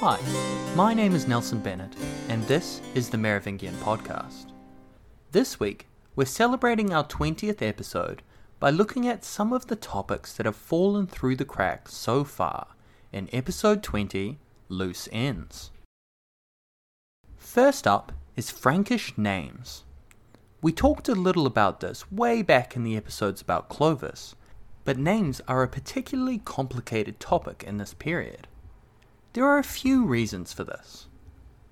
Hi, my name is Nelson Bennett, and this is the Merovingian Podcast. This week, we're celebrating our 20th episode by looking at some of the topics that have fallen through the cracks so far in episode 20 Loose Ends. First up is Frankish names. We talked a little about this way back in the episodes about Clovis, but names are a particularly complicated topic in this period. There are a few reasons for this.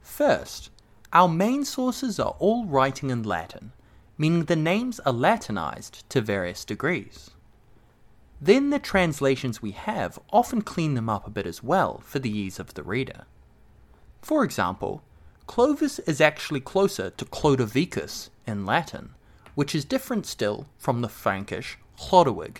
First, our main sources are all writing in Latin, meaning the names are Latinized to various degrees. Then the translations we have often clean them up a bit as well for the ease of the reader. For example, Clovis is actually closer to Clodovicus in Latin, which is different still from the Frankish Chlodewig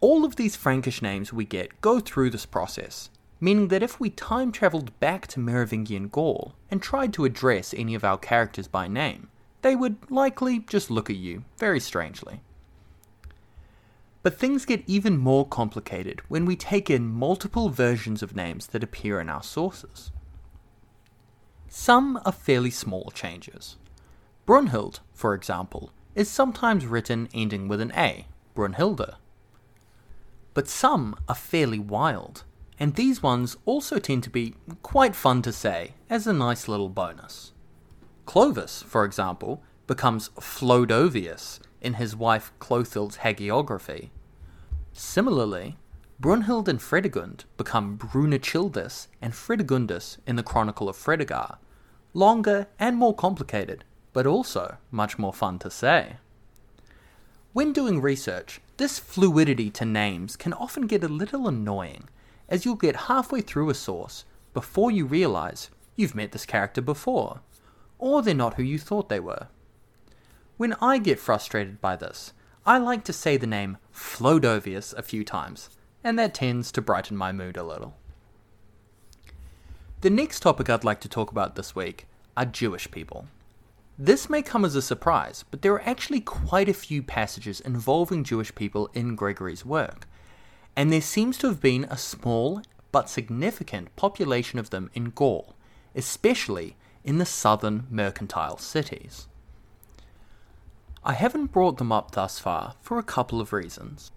all of these Frankish names we get go through this process, meaning that if we time travelled back to Merovingian Gaul and tried to address any of our characters by name, they would likely just look at you very strangely. But things get even more complicated when we take in multiple versions of names that appear in our sources. Some are fairly small changes. Brunhild, for example, is sometimes written ending with an A, Brunhilde, but some are fairly wild, and these ones also tend to be quite fun to say as a nice little bonus. Clovis, for example, becomes Flodovius in his wife Clothild's hagiography. Similarly, Brunhild and Fredegund become Brunechildis and Fredegundis in the Chronicle of Fredegar, longer and more complicated, but also much more fun to say. When doing research, this fluidity to names can often get a little annoying, as you'll get halfway through a source before you realize you've met this character before, or they're not who you thought they were. When I get frustrated by this, I like to say the name Flodovius a few times, and that tends to brighten my mood a little. The next topic I'd like to talk about this week are Jewish people. This may come as a surprise, but there are actually quite a few passages involving Jewish people in Gregory's work, and there seems to have been a small but significant population of them in Gaul, especially in the southern mercantile cities. I haven't brought them up thus far for a couple of reasons.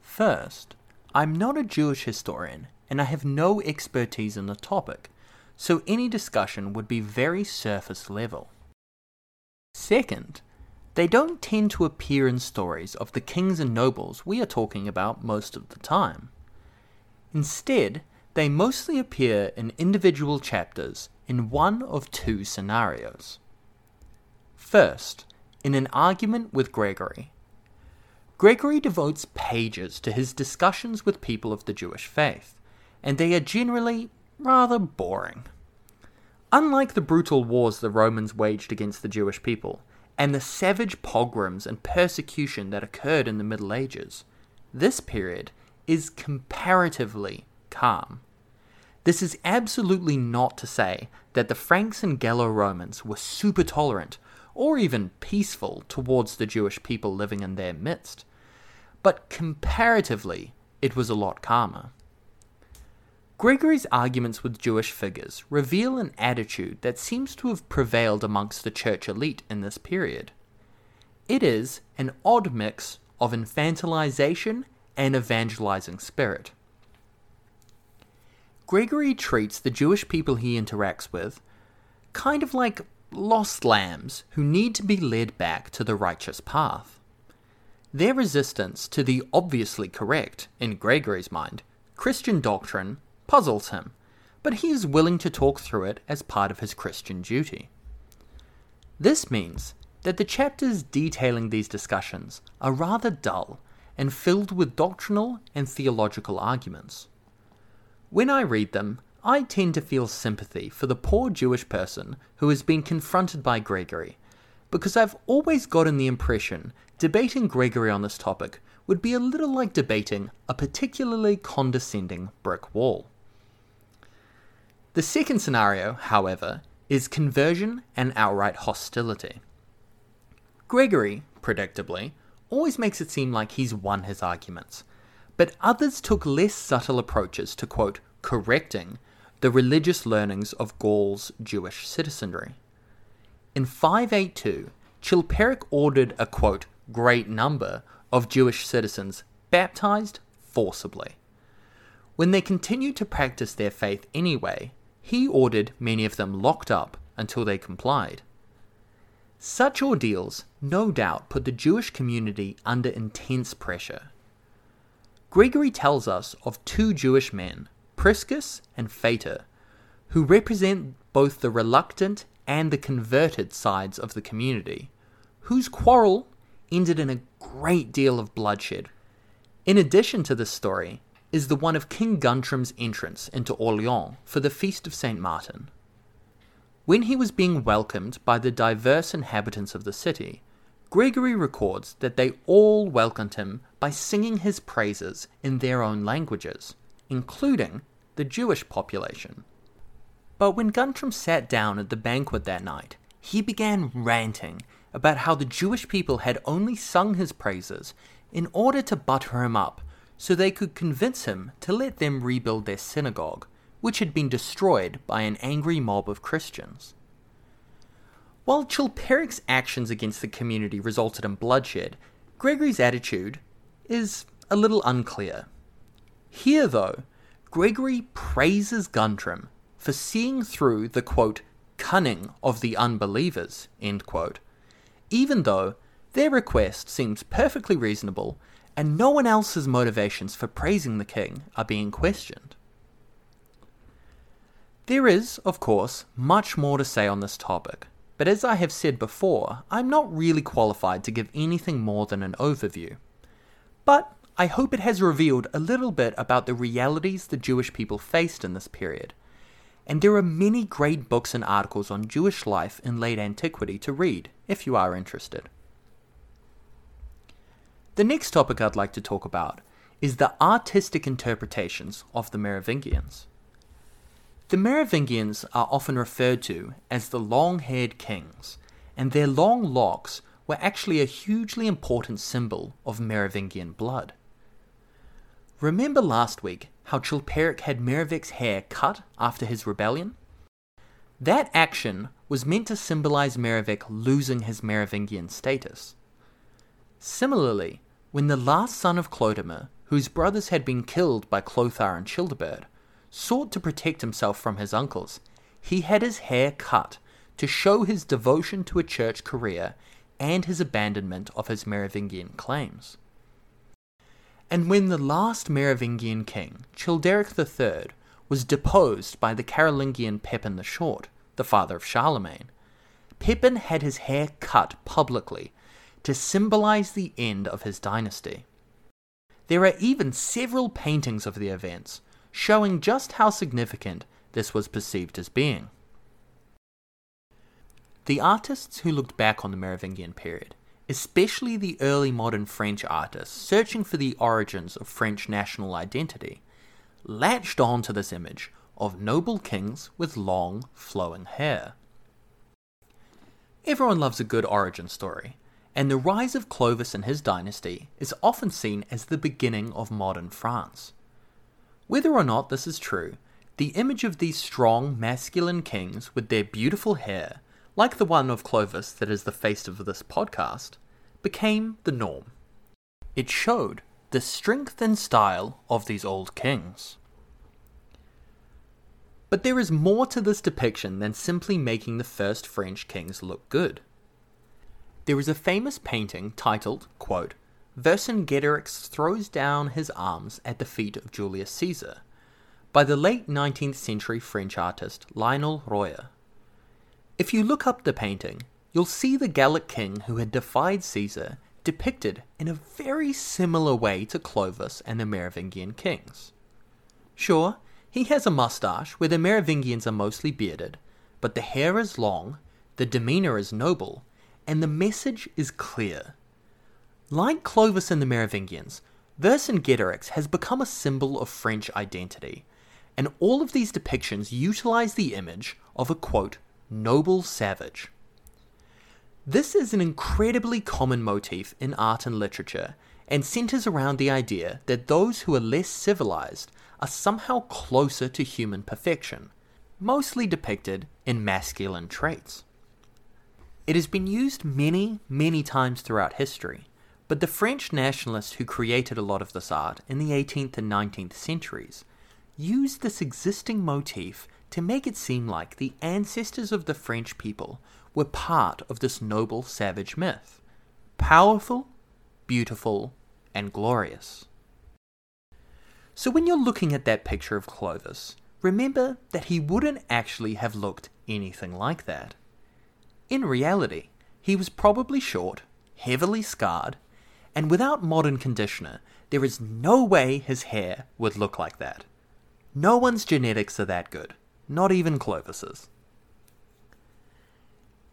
First, I'm not a Jewish historian and I have no expertise in the topic, so any discussion would be very surface level. Second, they don't tend to appear in stories of the kings and nobles we are talking about most of the time. Instead, they mostly appear in individual chapters in one of two scenarios. First, in an argument with Gregory. Gregory devotes pages to his discussions with people of the Jewish faith, and they are generally rather boring. Unlike the brutal wars the Romans waged against the Jewish people, and the savage pogroms and persecution that occurred in the Middle Ages, this period is comparatively calm. This is absolutely not to say that the Franks and Gallo Romans were super tolerant or even peaceful towards the Jewish people living in their midst, but comparatively it was a lot calmer. Gregory's arguments with Jewish figures reveal an attitude that seems to have prevailed amongst the church elite in this period. It is an odd mix of infantilization and evangelizing spirit. Gregory treats the Jewish people he interacts with kind of like lost lambs who need to be led back to the righteous path. Their resistance to the obviously correct, in Gregory's mind, Christian doctrine puzzles him, but he is willing to talk through it as part of his Christian duty. This means that the chapters detailing these discussions are rather dull and filled with doctrinal and theological arguments. When I read them, I tend to feel sympathy for the poor Jewish person who has been confronted by Gregory, because I've always gotten the impression debating Gregory on this topic would be a little like debating a particularly condescending brick wall. The second scenario, however, is conversion and outright hostility. Gregory, predictably, always makes it seem like he's won his arguments, but others took less subtle approaches to, quote, correcting the religious learnings of Gaul's Jewish citizenry. In 582, Chilperic ordered a quote, great number of Jewish citizens baptized forcibly. When they continued to practice their faith anyway, he ordered many of them locked up until they complied. Such ordeals no doubt put the Jewish community under intense pressure. Gregory tells us of two Jewish men, Priscus and Phatir, who represent both the reluctant and the converted sides of the community, whose quarrel ended in a great deal of bloodshed. In addition to this story is the one of King Guntram's entrance into Orleans for the feast of St. Martin. When he was being welcomed by the diverse inhabitants of the city, Gregory records that they all welcomed him by singing his praises in their own languages, including the Jewish population. But when Guntram sat down at the banquet that night, he began ranting about how the Jewish people had only sung his praises in order to butter him up so they could convince him to let them rebuild their synagogue which had been destroyed by an angry mob of Christians. While Chilperic's actions against the community resulted in bloodshed, Gregory's attitude is a little unclear. Here, though, Gregory praises Guntram for seeing through the quote, cunning of the unbelievers, quote, even though their request seems perfectly reasonable and no one else's motivations for praising the king are being questioned. There is, of course, much more to say on this topic, but as I have said before, I'm not really qualified to give anything more than an overview. But I hope it has revealed a little bit about the realities the Jewish people faced in this period. And there are many great books and articles on Jewish life in late antiquity to read, if you are interested. The next topic I'd like to talk about is the artistic interpretations of the Merovingians. The Merovingians are often referred to as the long haired kings, and their long locks were actually a hugely important symbol of Merovingian blood. Remember last week how Chilperic had Merovic's hair cut after his rebellion? That action was meant to symbolize Merovic losing his Merovingian status. Similarly, when the last son of Clodomir, whose brothers had been killed by Clothar and Childebert, sought to protect himself from his uncles, he had his hair cut to show his devotion to a church career and his abandonment of his Merovingian claims. And when the last Merovingian king, Childeric III, was deposed by the Carolingian Pepin the Short, the father of Charlemagne, Pepin had his hair cut publicly to symbolize the end of his dynasty. There are even several paintings of the events, showing just how significant this was perceived as being. The artists who looked back on the Merovingian period, especially the early modern French artists searching for the origins of French national identity, latched on to this image of noble kings with long, flowing hair. Everyone loves a good origin story, and the rise of Clovis and his dynasty is often seen as the beginning of modern France. Whether or not this is true, the image of these strong masculine kings with their beautiful hair, like the one of Clovis that is the face of this podcast, became the norm. It showed the strength and style of these old kings. But there is more to this depiction than simply making the first French kings look good. There is a famous painting titled, quote, Vercingetorix throws down his arms at the feet of Julius Caesar, by the late 19th century French artist Lionel Royer. If you look up the painting, you'll see the Gallic king who had defied Caesar depicted in a very similar way to Clovis and the Merovingian kings. Sure, he has a mustache where the Merovingians are mostly bearded, but the hair is long, the demeanor is noble, and the message is clear. Like Clovis and the Merovingians, Vercingetorix has become a symbol of French identity, and all of these depictions utilize the image of a quote, noble savage. This is an incredibly common motif in art and literature, and centers around the idea that those who are less civilized are somehow closer to human perfection, mostly depicted in masculine traits. It has been used many, many times throughout history, but the French nationalists who created a lot of this art in the 18th and 19th centuries used this existing motif to make it seem like the ancestors of the French people were part of this noble savage myth powerful, beautiful, and glorious. So when you're looking at that picture of Clovis, remember that he wouldn't actually have looked anything like that. In reality, he was probably short, heavily scarred, and without modern conditioner, there is no way his hair would look like that. No one's genetics are that good, not even Clovis's.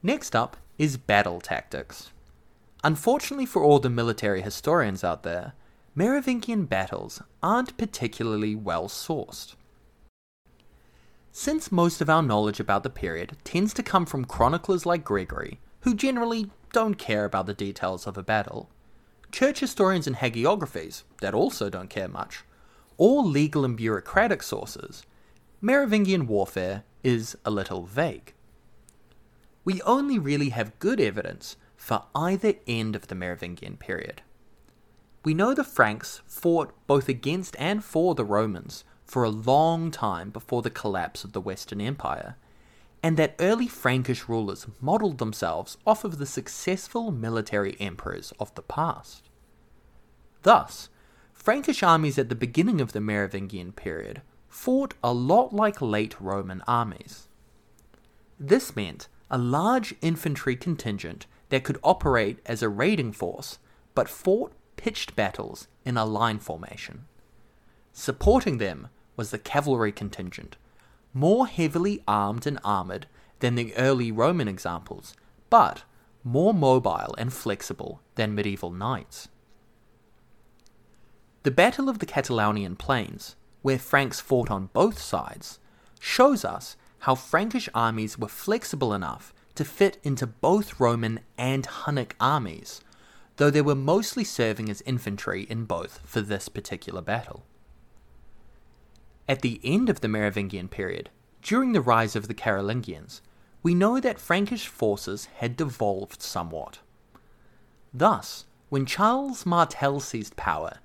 Next up is battle tactics. Unfortunately for all the military historians out there, Merovingian battles aren't particularly well sourced. Since most of our knowledge about the period tends to come from chroniclers like Gregory, who generally don't care about the details of a battle, church historians and hagiographies, that also don't care much, or legal and bureaucratic sources, Merovingian warfare is a little vague. We only really have good evidence for either end of the Merovingian period. We know the Franks fought both against and for the Romans for a long time before the collapse of the Western Empire, and that early Frankish rulers modelled themselves off of the successful military emperors of the past. Thus, Frankish armies at the beginning of the Merovingian period fought a lot like late Roman armies. This meant a large infantry contingent that could operate as a raiding force but fought pitched battles in a line formation. Supporting them was the cavalry contingent, more heavily armed and armoured than the early Roman examples, but more mobile and flexible than medieval knights. The Battle of the Catalaunian Plains, where Franks fought on both sides, shows us how Frankish armies were flexible enough to fit into both Roman and Hunnic armies, though they were mostly serving as infantry in both for this particular battle. At the end of the Merovingian period, during the rise of the Carolingians, we know that Frankish forces had devolved somewhat. Thus, when Charles Martel seized power,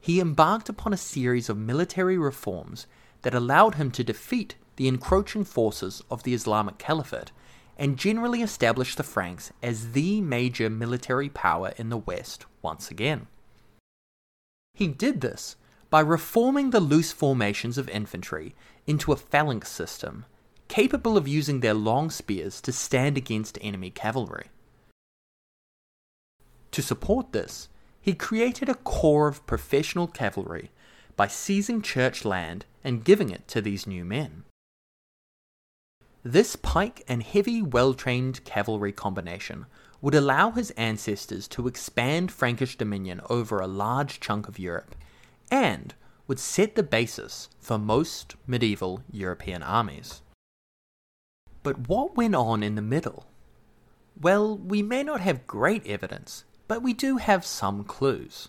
he embarked upon a series of military reforms that allowed him to defeat the encroaching forces of the Islamic Caliphate and generally establish the Franks as the major military power in the West once again. He did this by reforming the loose formations of infantry into a phalanx system, capable of using their long spears to stand against enemy cavalry. To support this, he created a corps of professional cavalry by seizing church land and giving it to these new men. This pike and heavy, well trained cavalry combination would allow his ancestors to expand Frankish dominion over a large chunk of Europe and would set the basis for most medieval European armies. But what went on in the middle? Well, we may not have great evidence, but we do have some clues.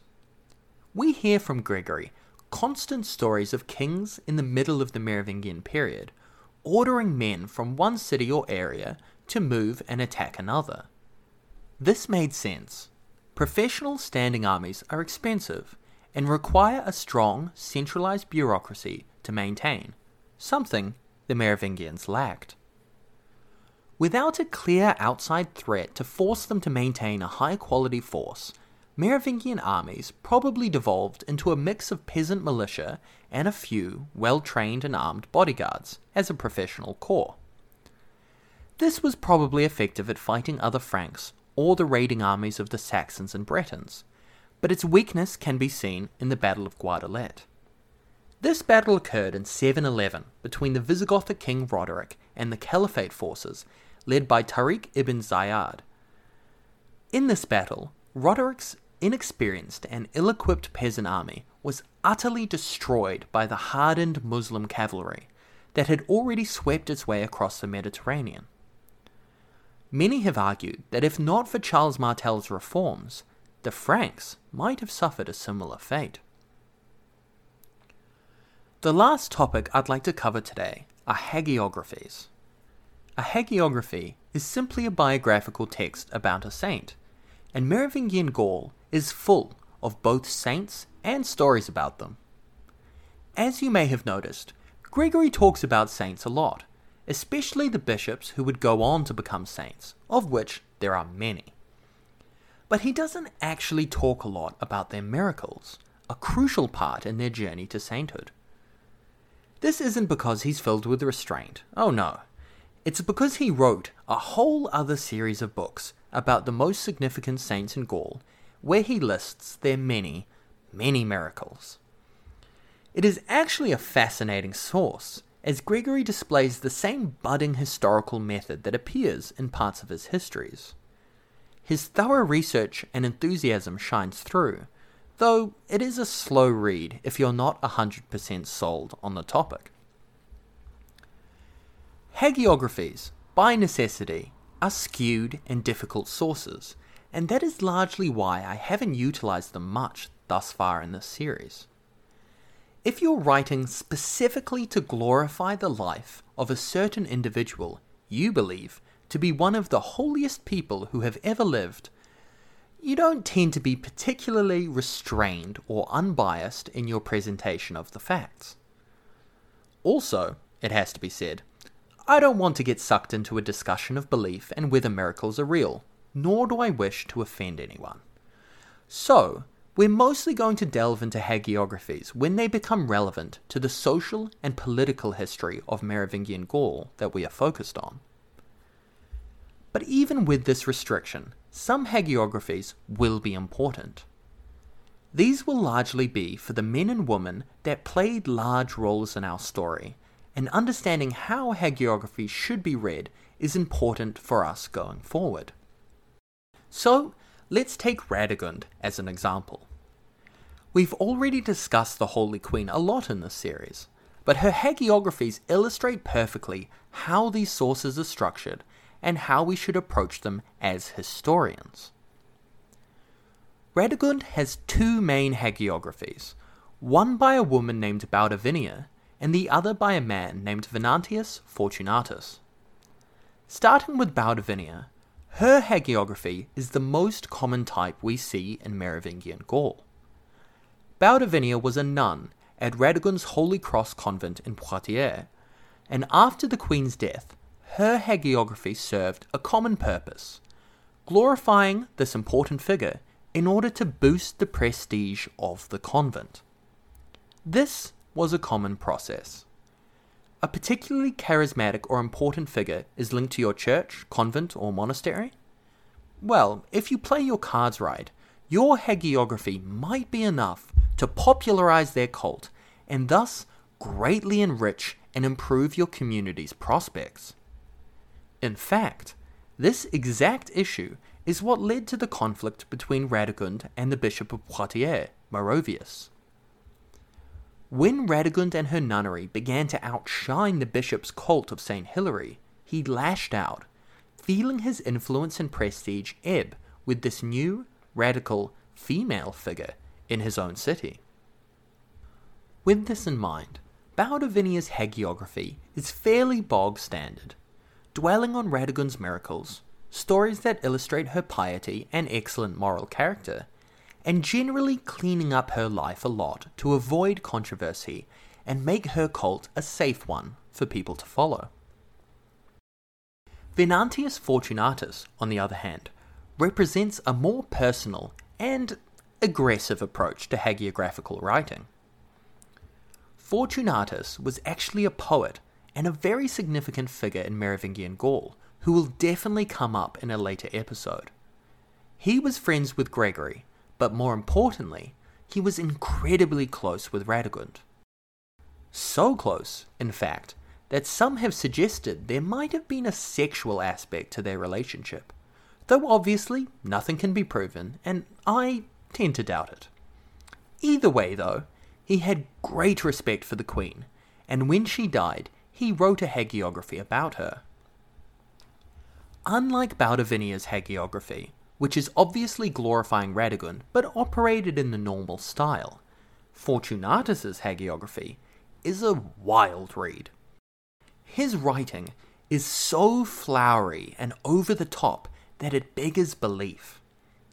We hear from Gregory constant stories of kings in the middle of the Merovingian period ordering men from one city or area to move and attack another. This made sense. Professional standing armies are expensive, and require a strong, centralized bureaucracy to maintain, something the Merovingians lacked. Without a clear outside threat to force them to maintain a high quality force, Merovingian armies probably devolved into a mix of peasant militia and a few well trained and armed bodyguards as a professional corps. This was probably effective at fighting other Franks or the raiding armies of the Saxons and Bretons, but its weakness can be seen in the Battle of Guadalete. This battle occurred in 711 between the Visigothic king Roderick and the Caliphate forces led by Tariq ibn Ziyad. In this battle, Roderick's inexperienced and ill equipped peasant army was utterly destroyed by the hardened Muslim cavalry that had already swept its way across the Mediterranean. Many have argued that if not for Charles Martel's reforms, the Franks might have suffered a similar fate. The last topic I'd like to cover today are hagiographies. A hagiography is simply a biographical text about a saint, and Merovingian Gaul is full of both saints and stories about them. As you may have noticed, Gregory talks about saints a lot, especially the bishops who would go on to become saints, of which there are many. But he doesn't actually talk a lot about their miracles, a crucial part in their journey to sainthood. This isn't because he's filled with restraint, oh no. It's because he wrote a whole other series of books about the most significant saints in Gaul, where he lists their many, many miracles. It is actually a fascinating source, as Gregory displays the same budding historical method that appears in parts of his histories. His thorough research and enthusiasm shines through, though it is a slow read if you're not 100% sold on the topic. Hagiographies, by necessity, are skewed and difficult sources, and that is largely why I haven't utilized them much thus far in this series. If you're writing specifically to glorify the life of a certain individual you believe to be one of the holiest people who have ever lived, you don't tend to be particularly restrained or unbiased in your presentation of the facts. Also, it has to be said, I don't want to get sucked into a discussion of belief and whether miracles are real, nor do I wish to offend anyone. So, we're mostly going to delve into hagiographies when they become relevant to the social and political history of Merovingian Gaul that we are focused on. But even with this restriction, some hagiographies will be important. These will largely be for the men and women that played large roles in our story, and understanding how hagiography should be read is important for us going forward. So, let's take Radegund as an example. We've already discussed the Holy Queen a lot in this series, but her hagiographies illustrate perfectly how these sources are structured and how we should approach them as historians. Radegund has two main hagiographies, one by a woman named Baldovinia and the other by a man named Venantius Fortunatus. Starting with Baldovinia, her hagiography is the most common type we see in Merovingian Gaul. Baldovinia was a nun at Radegund's Holy Cross convent in Poitiers, and after the queen's death, her hagiography served a common purpose, glorifying this important figure in order to boost the prestige of the convent. This was a common process. A particularly charismatic or important figure is linked to your church, convent, or monastery? Well, if you play your cards right, your hagiography might be enough to popularize their cult and thus greatly enrich and improve your community's prospects. In fact, this exact issue is what led to the conflict between Radegund and the Bishop of Poitiers, Merovius. When Radegund and her nunnery began to outshine the bishop's cult of St. Hilary, he lashed out, feeling his influence and prestige ebb with this new, radical, female figure in his own city. With this in mind, Baldovinia's hagiography is fairly bog standard dwelling on Radegund's miracles, stories that illustrate her piety and excellent moral character, and generally cleaning up her life a lot to avoid controversy and make her cult a safe one for people to follow. Venantius Fortunatus, on the other hand, represents a more personal and aggressive approach to hagiographical writing. Fortunatus was actually a poet and a very significant figure in Merovingian Gaul, who will definitely come up in a later episode. He was friends with Gregory, but more importantly, he was incredibly close with Radegund. So close, in fact, that some have suggested there might have been a sexual aspect to their relationship, though obviously nothing can be proven, and I tend to doubt it. Either way, though, he had great respect for the Queen, and when she died, he wrote a hagiography about her. Unlike Baldovinia's hagiography, which is obviously glorifying Radegund but operated in the normal style. Fortunatus's hagiography is a wild read. His writing is so flowery and over the top that it beggars belief.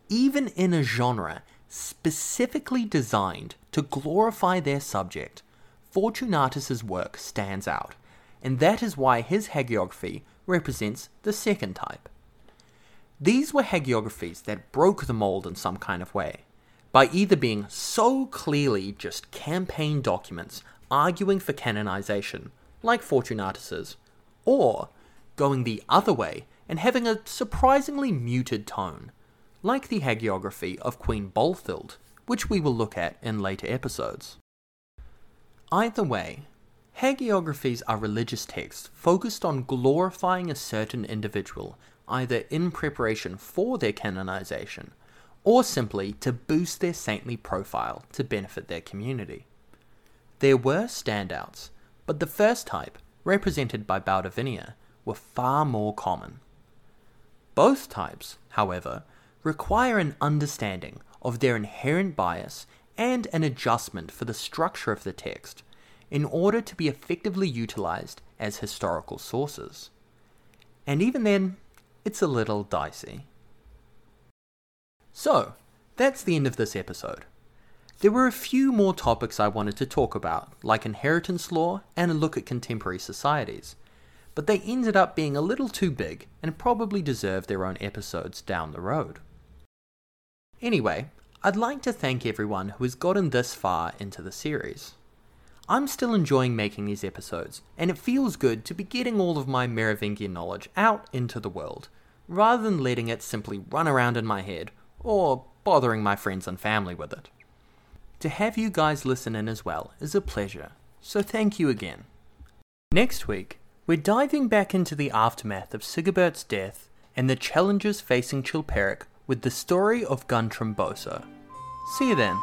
Even in a genre specifically designed to glorify their subject, Fortunatus's work stands out, and that is why his hagiography represents the second type. These were hagiographies that broke the mold in some kind of way, by either being so clearly just campaign documents arguing for canonization, like Fortunatus's, or going the other way and having a surprisingly muted tone, like the hagiography of Queen Balthild, which we will look at in later episodes. Either way, hagiographies are religious texts focused on glorifying a certain individual, either in preparation for their canonization or simply to boost their saintly profile to benefit their community. There were standouts, but the first type, represented by Baldovinia, were far more common. Both types, however, require an understanding of their inherent bias and an adjustment for the structure of the text in order to be effectively utilized as historical sources. And even then, it's a little dicey. So, that's the end of this episode. There were a few more topics I wanted to talk about, like inheritance law and a look at contemporary societies, but they ended up being a little too big and probably deserve their own episodes down the road. Anyway, I'd like to thank everyone who has gotten this far into the series. I'm still enjoying making these episodes, and it feels good to be getting all of my Merovingian knowledge out into the world, rather than letting it simply run around in my head or bothering my friends and family with it. To have you guys listen in as well is a pleasure, so thank you again. Next week, we're diving back into the aftermath of Sigebert's death and the challenges facing Chilperic with the story of Guntram Boso. See you then.